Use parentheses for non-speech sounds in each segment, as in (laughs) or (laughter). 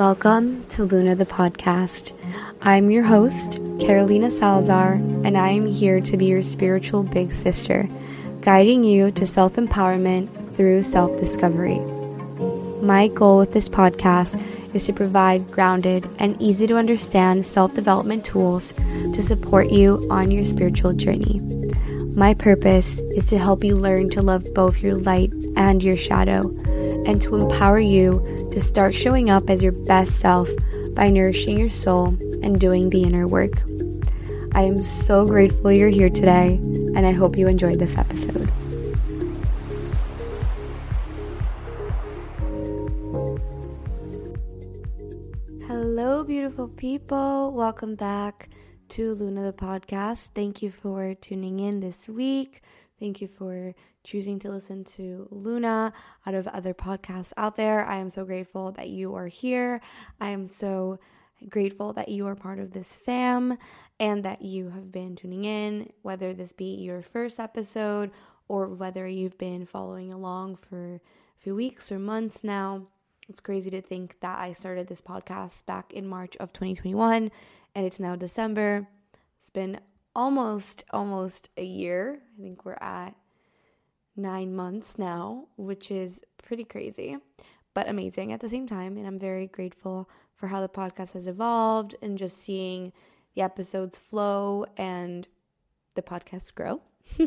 Welcome to Luna the podcast. I'm your host, Carolina Salazar, and I am here to be your spiritual big sister, guiding you to self empowerment through self discovery. My goal with this podcast is to provide grounded and easy to understand self development tools to support you on your spiritual journey. My purpose is to help you learn to love both your light and your shadow, and to empower you to start showing up as your best self by nourishing your soul and doing the inner work. I am so grateful you're here today, and I hope you enjoyed this episode. Hello, beautiful people. Welcome back to Luna the podcast. Thank you for tuning in this week. Thank you for choosing to listen to Luna out of other podcasts out there. I am so grateful that you are here. I am so grateful that you are part of this fam and that you have been tuning in, whether this be your first episode or whether you've been following along for a few weeks or months now. It's crazy to think that I started this podcast back in March of 2021 and it's now December. It's been almost almost a year. I think we're at nine months now, which is pretty crazy, but amazing at the same time. And I'm very grateful for how the podcast has evolved and just seeing the episodes flow and the podcast grow. (laughs)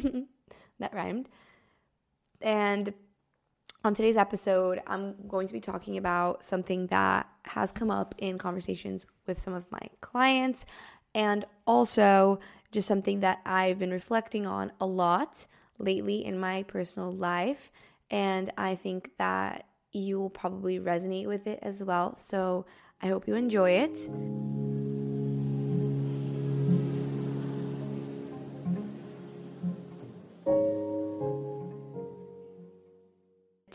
that rhymed. And on today's episode, I'm going to be talking about something that has come up in conversations with some of my clients and also just something that I've been reflecting on a lot lately in my personal life. And I think that you will probably resonate with it as well. So I hope you enjoy it.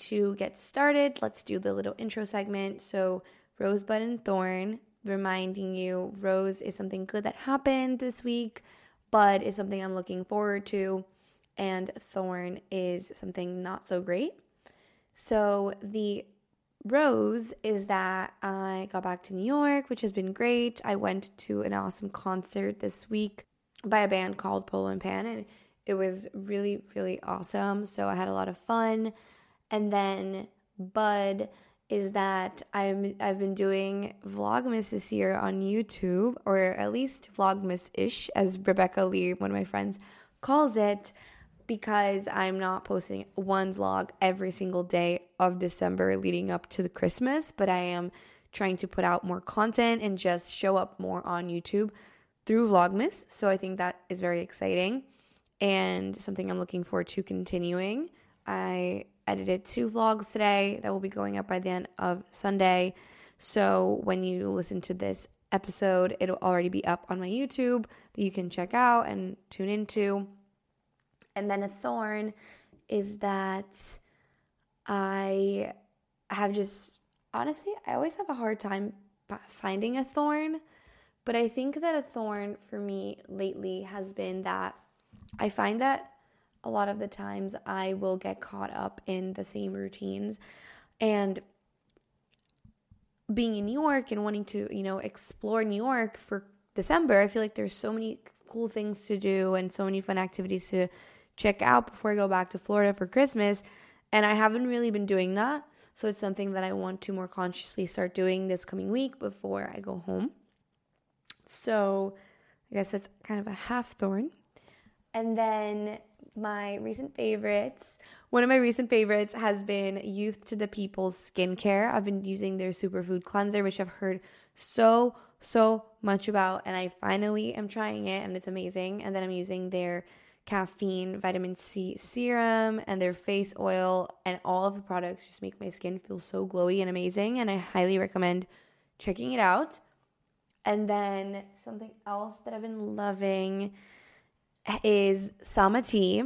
To get started, let's do the little intro segment. So, Rosebud and Thorn, reminding you Rose is something good that happened this week, Bud is something I'm looking forward to and thorn is something not so great. So the rose is that I got back to New York, which has been great. I went to an awesome concert this week by a band called Polo and Pan, and it was really, really awesome. So I had a lot of fun. And then Bud is that I'm I've been doing Vlogmas this year on YouTube, or at least Vlogmas ish, as Rebecca Lee, one of my friends, calls it because I'm not posting one vlog every single day of December leading up to the Christmas, but I am trying to put out more content and just show up more on YouTube through Vlogmas. So I think that is very exciting and something I'm looking forward to continuing. I edited two vlogs today that will be going up by the end of Sunday. So when you listen to this episode, it'll already be up on my YouTube that you can check out and tune into. And then a thorn is that I have just, honestly, I always have a hard time finding a thorn. But I think that a thorn for me lately has been that I find that a lot of the times I will get caught up in the same routines and being in New York and wanting to, you know, explore New York for December, I feel like there's so many cool things to do and so many fun activities to check out before I go back to Florida for Christmas. And I haven't really been doing that. So it's something that I want to more consciously start doing this coming week before I go home. So I guess that's kind of a half thorn. And then my recent favorites, one of my recent favorites has been Youth to the People's skincare. I've been using their superfood cleanser, which I've heard so, so much about. And I finally am trying it and it's amazing. And then I'm using their caffeine vitamin C serum and their face oil and all of the products just make my skin feel so glowy and amazing and I highly recommend checking it out. And then something else that I've been loving is Sama Tea.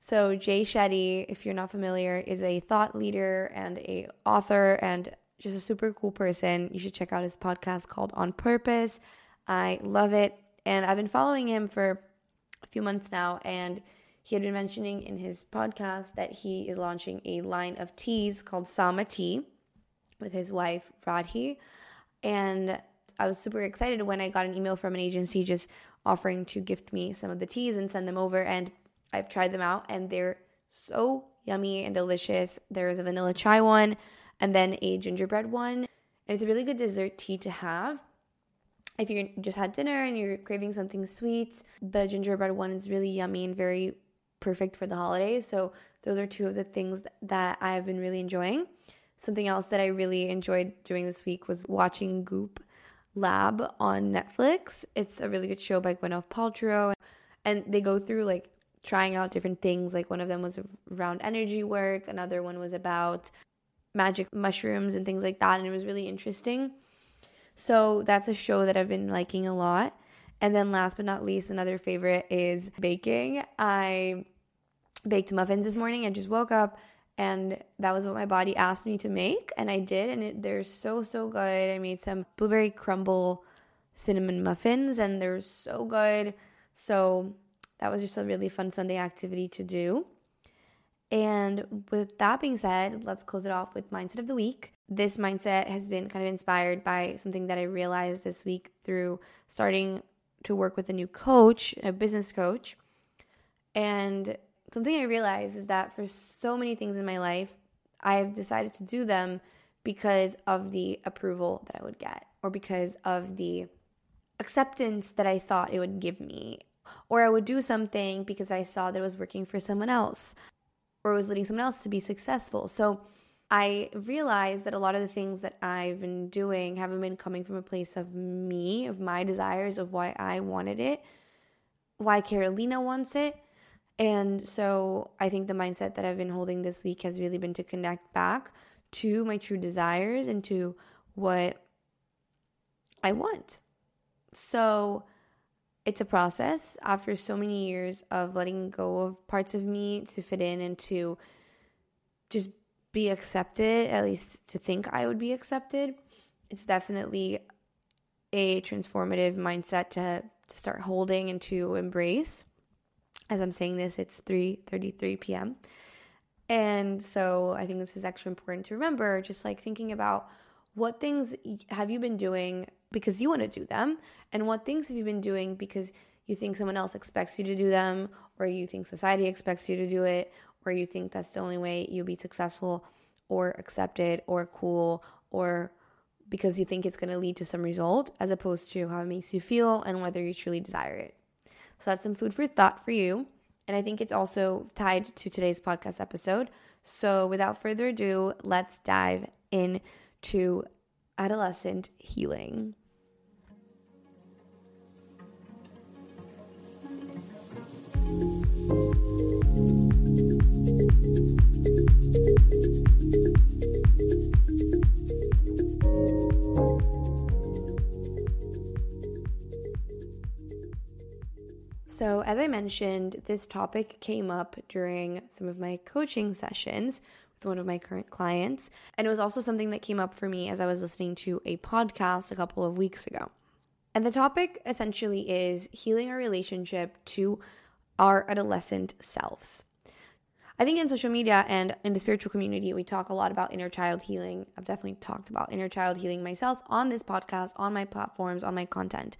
So Jay Shetty, if you're not familiar, is a thought leader and a author and just a super cool person. You should check out his podcast called On Purpose. I love it. And I've been following him for a few months now, and he had been mentioning in his podcast that he is launching a line of teas called Sama Tea with his wife, Radhi. And I was super excited when I got an email from an agency just offering to gift me some of the teas and send them over. And I've tried them out, and they're so yummy and delicious. There is a vanilla chai one, and then a gingerbread one. And it's a really good dessert tea to have if you just had dinner and you're craving something sweet, the gingerbread one is really yummy and very perfect for the holidays. So those are two of the things that I've been really enjoying. Something else that I really enjoyed doing this week was watching Goop Lab on Netflix. It's a really good show by Gwyneth Paltrow, and they go through like trying out different things. Like one of them was around energy work, another one was about magic mushrooms and things like that, and it was really interesting. So that's a show that I've been liking a lot. And then last but not least, another favorite is baking. I baked muffins this morning. I just woke up and that was what my body asked me to make and I did and it, they're so so good. I made some blueberry crumble cinnamon muffins and they're so good. So that was just a really fun Sunday activity to do. And with that being said, let's close it off with mindset of the week this mindset has been kind of inspired by something that I realized this week through starting to work with a new coach, a business coach. And something I realized is that for so many things in my life, I've decided to do them because of the approval that I would get or because of the acceptance that I thought it would give me. Or I would do something because I saw that it was working for someone else or was leading someone else to be successful. So I realized that a lot of the things that I've been doing haven't been coming from a place of me, of my desires, of why I wanted it, why Carolina wants it. And so I think the mindset that I've been holding this week has really been to connect back to my true desires and to what I want. So it's a process after so many years of letting go of parts of me to fit in and to just be accepted, at least to think I would be accepted. It's definitely a transformative mindset to to start holding and to embrace. As I'm saying this, it's 3:33 p.m. And so I think this is extra important to remember just like thinking about what things have you been doing because you want to do them and what things have you been doing because you think someone else expects you to do them or you think society expects you to do it or you think that's the only way you'll be successful or accepted or cool or because you think it's going to lead to some result as opposed to how it makes you feel and whether you truly desire it. So that's some food for thought for you. And I think it's also tied to today's podcast episode. So without further ado, let's dive into adolescent healing. So, as I mentioned, this topic came up during some of my coaching sessions one of my current clients. And it was also something that came up for me as I was listening to a podcast a couple of weeks ago. And the topic essentially is healing our relationship to our adolescent selves. I think in social media and in the spiritual community, we talk a lot about inner child healing. I've definitely talked about inner child healing myself on this podcast, on my platforms, on my content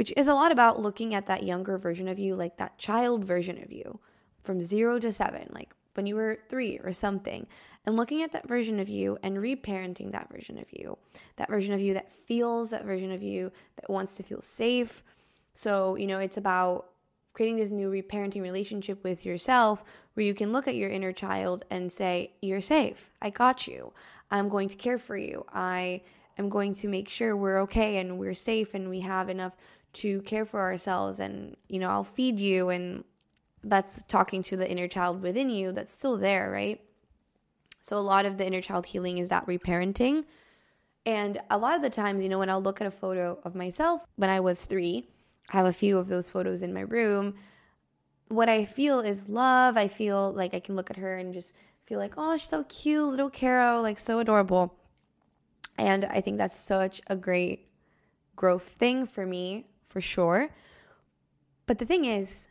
which is a lot about looking at that younger version of you, like that child version of you from zero to seven, like when you were three or something, and looking at that version of you and reparenting that version of you, that version of you that feels, that version of you that wants to feel safe. So, you know, it's about creating this new reparenting relationship with yourself where you can look at your inner child and say, You're safe. I got you. I'm going to care for you. I am going to make sure we're okay and we're safe and we have enough to care for ourselves and you know I'll feed you and that's talking to the inner child within you that's still there, right? So a lot of the inner child healing is that reparenting. And a lot of the times, you know, when I'll look at a photo of myself when I was three, I have a few of those photos in my room. What I feel is love. I feel like I can look at her and just feel like, oh, she's so cute, little Caro, like so adorable. And I think that's such a great growth thing for me, for sure. But the thing is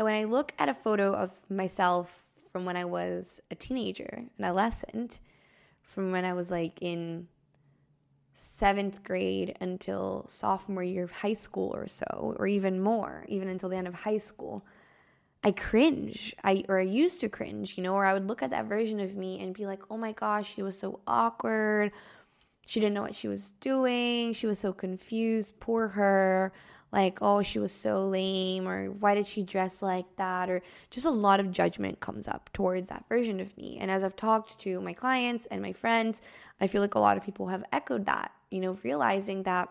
that when I look at a photo of myself from when I was a teenager, an adolescent, from when I was like in seventh grade until sophomore year of high school or so, or even more, even until the end of high school, I cringe. I or I used to cringe, you know, or I would look at that version of me and be like, "Oh my gosh, she was so awkward. She didn't know what she was doing. She was so confused. Poor her." Like, "Oh, she was so lame," or "Why did she dress like that?" or just a lot of judgment comes up towards that version of me. And as I've talked to my clients and my friends, I feel like a lot of people have echoed that, you know, realizing that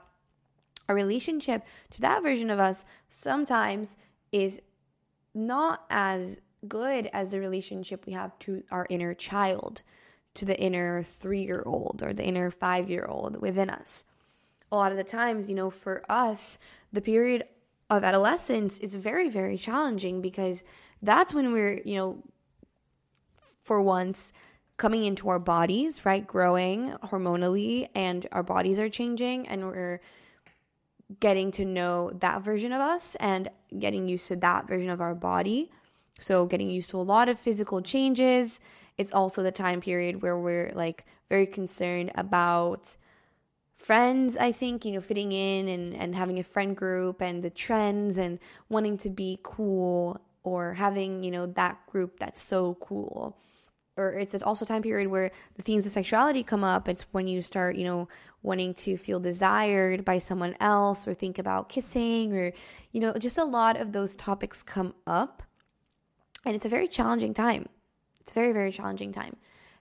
a relationship to that version of us sometimes is not as good as the relationship we have to our inner child, to the inner three year old or the inner five year old within us. A lot of the times, you know, for us, the period of adolescence is very, very challenging because that's when we're, you know, for once, coming into our bodies, right? Growing hormonally, and our bodies are changing, and we're getting to know that version of us and getting used to that version of our body. So, getting used to a lot of physical changes. It's also the time period where we're like very concerned about friends, I think, you know, fitting in and, and having a friend group and the trends and wanting to be cool or having, you know, that group that's so cool. Or it's also a time period where the themes of sexuality come up. It's when you start, you know, wanting to feel desired by someone else or think about kissing or, you know, just a lot of those topics come up. And it's a very challenging time. It's a very, very challenging time.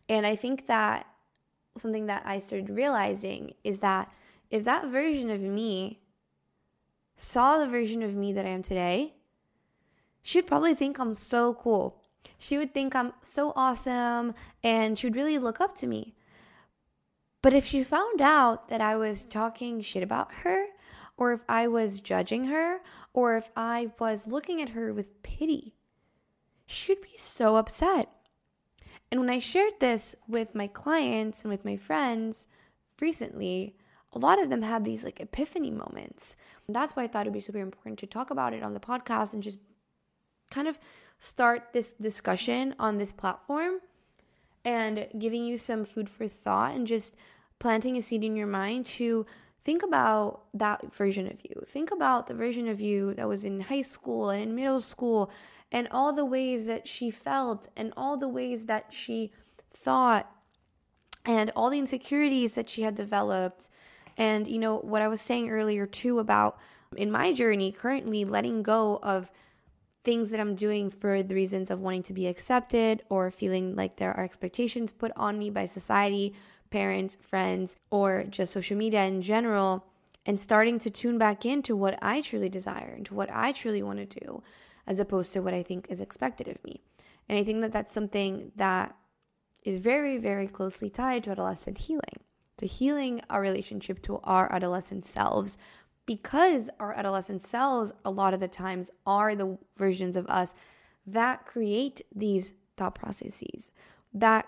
And I think that something that I started realizing is that if that version of me saw the version of me that I am today, she'd probably think I'm so cool. She would think I'm so awesome and she would really look up to me. But if she found out that I was talking shit about her, or if I was judging her, or if I was looking at her with pity, she'd be so upset. And when I shared this with my clients and with my friends recently, a lot of them had these like epiphany moments. And that's why I thought it'd be super important to talk about it on the podcast and just kind of start this discussion on this platform and giving you some food for thought and just planting a seed in your mind to think about that version of you. Think about the version of you that was in high school and in middle school and all the ways that she felt and all the ways that she thought and all the insecurities that she had developed. And, you know, what I was saying earlier too about in my journey currently letting go of things that I'm doing for the reasons of wanting to be accepted or feeling like there are expectations put on me by society, parents, friends, or just social media in general, and starting to tune back into what I truly desire and to what I truly want to do, as opposed to what I think is expected of me. And I think that that's something that is very, very closely tied to adolescent healing, to healing our relationship to our adolescent selves, because our adolescent selves, a lot of the times, are the versions of us that create these thought processes that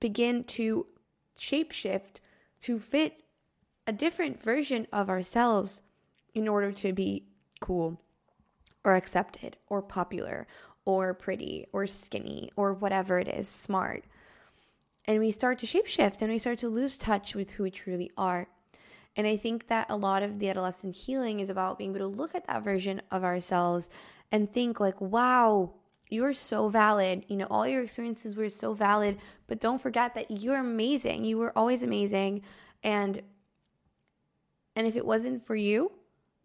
begin to shapeshift to fit a different version of ourselves in order to be cool or accepted or popular or pretty or skinny or whatever it is, smart. And we start to shapeshift and we start to lose touch with who we truly are. And I think that a lot of the adolescent healing is about being able to look at that version of ourselves and think, like, wow, you are so valid. You know, all your experiences were so valid, but don't forget that you're amazing. You were always amazing. And and if it wasn't for you,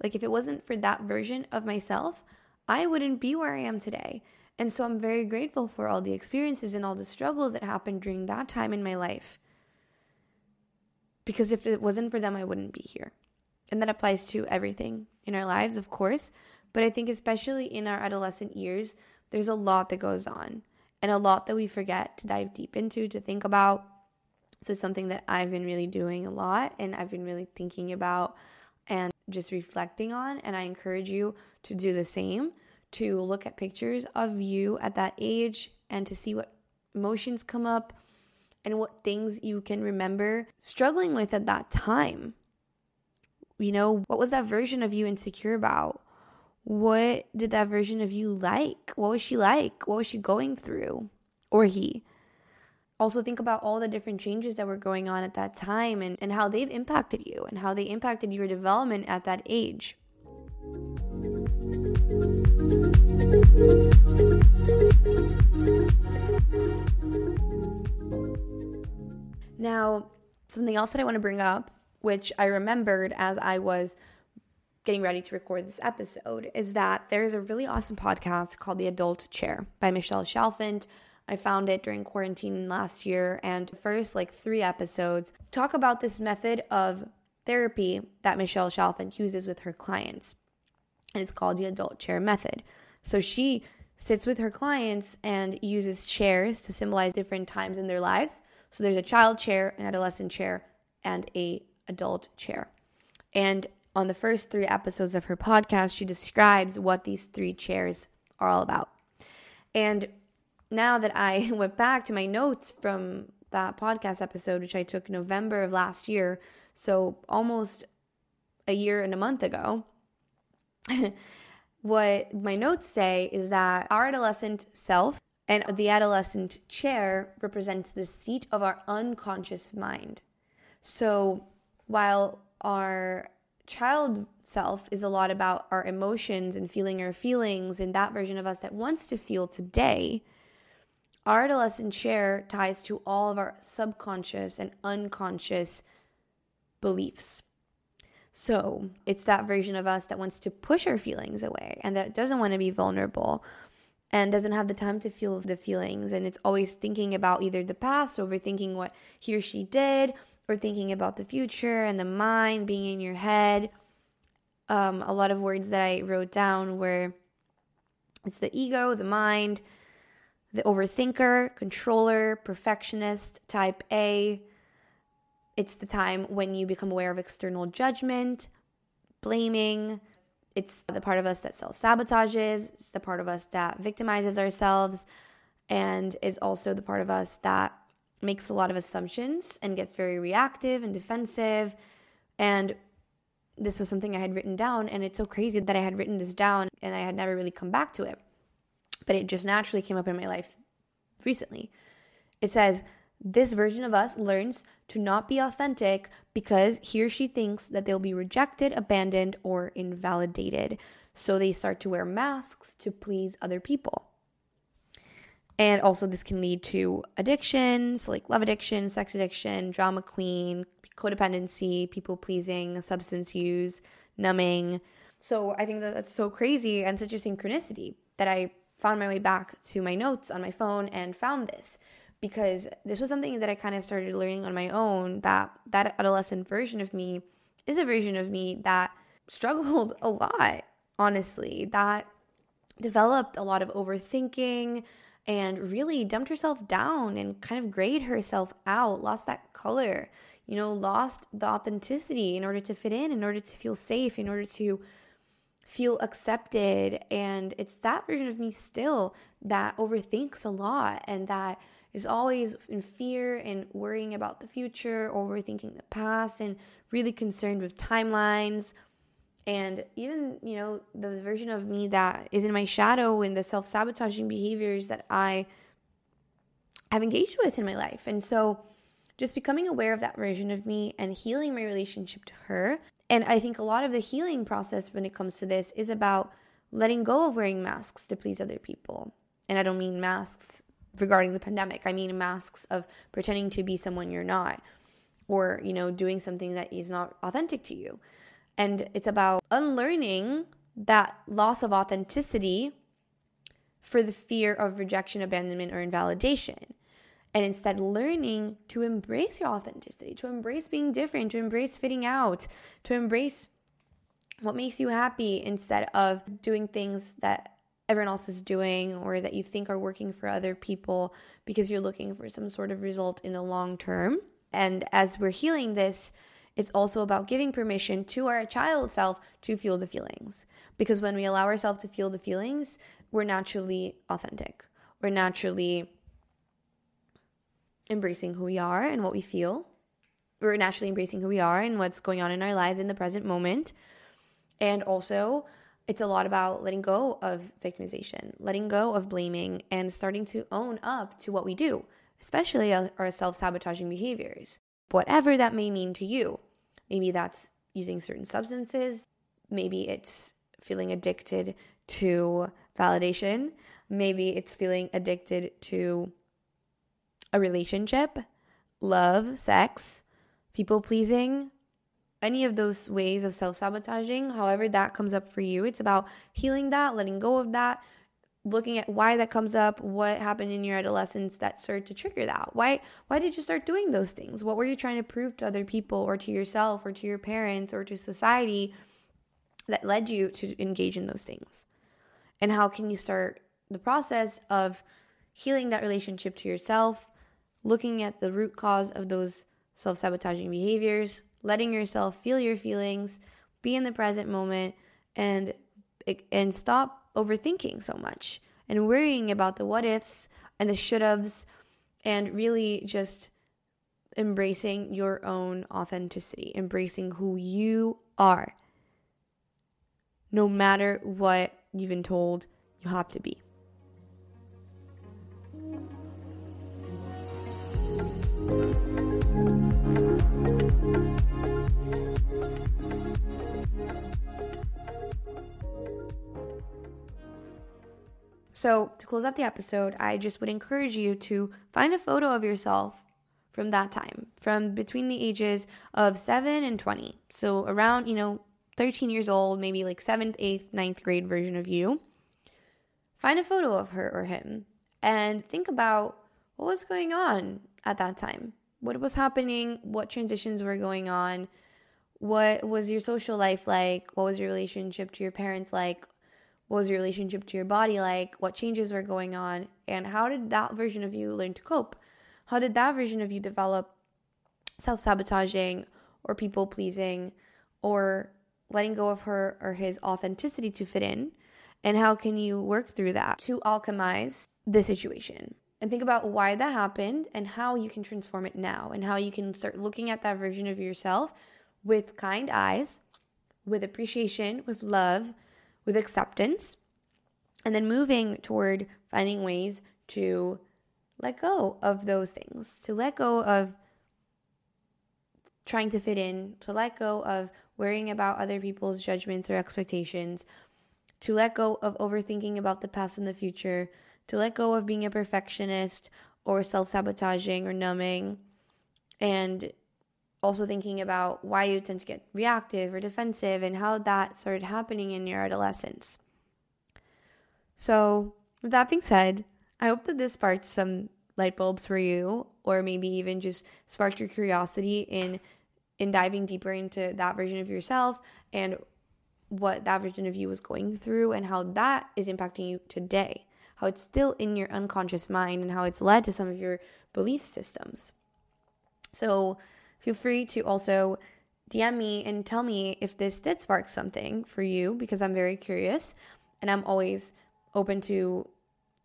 like if it wasn't for that version of myself, I wouldn't be where I am today. And so I'm very grateful for all the experiences and all the struggles that happened during that time in my life because if it wasn't for them, I wouldn't be here. And that applies to everything in our lives, of course, But I think, especially in our adolescent years, there's a lot that goes on and a lot that we forget to dive deep into, to think about. So, it's something that I've been really doing a lot and I've been really thinking about and just reflecting on. And I encourage you to do the same, to look at pictures of you at that age and to see what emotions come up and what things you can remember struggling with at that time. You know, what was that version of you insecure about? What did that version of you like? What was she like? What was she going through? Or he? Also, think about all the different changes that were going on at that time and, and how they've impacted you and how they impacted your development at that age. Now, something else that I want to bring up, which I remembered as I was getting ready to record this episode is that there's a really awesome podcast called The Adult Chair by Michelle Chalfant. I found it during quarantine last year, and first like three episodes talk about this method of therapy that Michelle Chalfant uses with her clients. And it's called the adult chair method. So she sits with her clients and uses chairs to symbolize different times in their lives. So there's a child chair, an adolescent chair, and a adult chair. And on the first three episodes of her podcast, she describes what these three chairs are all about. And now that I (laughs) went back to my notes from that podcast episode, which I took November of last year, so almost a year and a month ago, (laughs) what my notes say is that our adolescent self and the adolescent chair represents the seat of our unconscious mind. So while our child self is a lot about our emotions and feeling our feelings and that version of us that wants to feel today. Our adolescent share ties to all of our subconscious and unconscious beliefs. So it's that version of us that wants to push our feelings away and that doesn't want to be vulnerable and doesn't have the time to feel the feelings. And it's always thinking about either the past, overthinking what he or she did, or thinking about the future and the mind being in your head. Um, a lot of words that I wrote down were it's the ego, the mind, the overthinker, controller, perfectionist, type A. It's the time when you become aware of external judgment, blaming. It's the part of us that self sabotages. It's the part of us that victimizes ourselves, and is also the part of us that makes a lot of assumptions and gets very reactive and defensive. And this was something I had written down, and it's so crazy that I had written this down and I had never really come back to it. But it just naturally came up in my life recently. It says, This version of us learns to not be authentic because he or she thinks that they'll be rejected, abandoned, or invalidated. So they start to wear masks to please other people. And also, this can lead to addictions like love addiction, sex addiction, drama queen, codependency, people pleasing, substance use, numbing. So I think that that's so crazy and such a synchronicity that I found my way back to my notes on my phone and found this because this was something that I kind of started learning on my own that that adolescent version of me is a version of me that (laughs) struggled a lot, honestly, that developed a lot of overthinking, and really dumped herself down and kind of grayed herself out, lost that color, you know, lost the authenticity in order to fit in, in order to feel safe, in order to feel accepted. And it's that version of me still that overthinks a lot and that is always in fear and worrying about the future, overthinking the past, and really concerned with timelines. And even you know the version of me that is in my shadow and the self-sabotaging behaviors that i have engaged with in my life. And so just becoming aware of that version of me and healing my relationship to her. And i think a lot of the healing process when it comes to this is about letting go of wearing masks to please other people. And i don't mean masks regarding the pandemic i mean masks of pretending to be someone you're not or you know doing something that is not authentic to you and it's about unlearning that loss of authenticity for the fear of rejection, abandonment, or invalidation. And instead, learning to embrace your authenticity, to embrace being different, to embrace fitting out, to embrace What makes you happy instead of doing things that everyone else is doing or that you think are working for other people because you're looking for some sort of result in the long term. And as we're healing this, it's also about giving permission to our child self to feel the feelings. Because when we allow ourselves to feel the feelings, we're naturally authentic. We're naturally embracing who we are and what we feel. We're naturally embracing who we are and what's going on in our lives in the present moment. And also, it's a lot about letting go of victimization, letting go of blaming, and starting to own up to what we do, especially our self sabotaging behaviors, whatever that may mean to you. Maybe that's using certain substances, maybe it's feeling addicted to validation, maybe it's feeling addicted to a relationship, love, sex, people pleasing, any of those ways of self sabotaging, however that comes up for you, it's about healing that, letting go of that, looking at why that comes up, what happened in your adolescence that started to trigger that. Why why did you start doing those things? What were you trying to prove to other people or to yourself or to your parents or to society that led you to engage in those things? And how can you start the process of healing that relationship to yourself, looking at the root cause of those self-sabotaging behaviors, letting yourself feel your feelings, be in the present moment and and stop overthinking so much and worrying about the what ifs and the should haves and really just embracing your own authenticity, embracing who you are. No matter what you've been told you have to be. So, to close out the episode, I just would encourage you to find a photo of yourself from that time, from between the ages of 7 and 20. So, around, you know, 13 years old, maybe like 7th, 8th, 9th grade version of you. Find a photo of her or him and think about what was going on at that time. What was happening? What transitions were going on? What was your social life like? What was your relationship to your parents like? What was your relationship to your body like? What changes were going on? And how did that version of you learn to cope? How did that version of you develop self sabotaging or people pleasing or letting go of her or his authenticity to fit in? And how can you work through that to alchemize the situation? And think about why that happened and how you can transform it now and how you can start looking at that version of yourself with kind eyes, with appreciation, with love, with acceptance, and then moving toward finding ways to let go of those things, to let go of trying to fit in, to let go of worrying about other people's judgments or expectations, to let go of overthinking about the past and the future, to let go of being a perfectionist or self sabotaging or numbing, and also thinking about why you tend to get reactive or defensive and how that started happening in your adolescence. So, with that being said, I hope that this sparked some light bulbs for you or maybe even just sparked your curiosity in in diving deeper into that version of yourself and what that version of you was going through and how that is impacting you today. How it's still in your unconscious mind and how it's led to some of your belief systems. So, Feel free to also DM me and tell me if this did spark something for you because I'm very curious and I'm always open to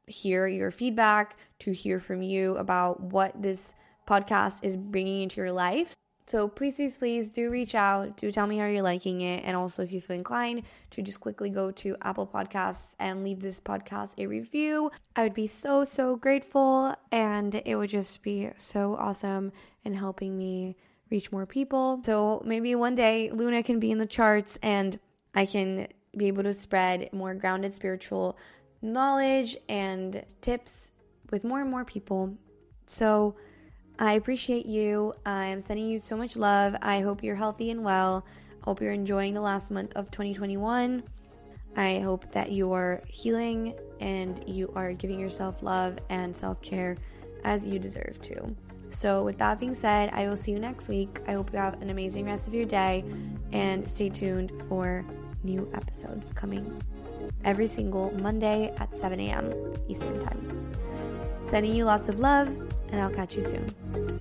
hear your feedback, to hear from you about what this podcast is bringing into your life. So please, please, please do reach out. Do tell me how you're liking it. And also, if you feel inclined to just quickly go to Apple Podcasts and leave this podcast a review, I would be so, so grateful. And it would just be so awesome in helping me reach more people. So maybe one day Luna can be in the charts and I can be able to spread more grounded spiritual knowledge and tips with more and more people. So I appreciate you. I'm sending you so much love. I hope you're healthy and well. Hope you're enjoying the last month of 2021. I hope that you are healing and you are giving yourself love and self care as you deserve to. So, with that being said, I will see you next week. I hope you have an amazing rest of your day and stay tuned for new episodes coming every single Monday at 7 a.m. Eastern Time. Sending you lots of love, and I'll catch you soon.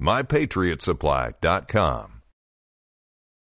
mypatriotsupply.com.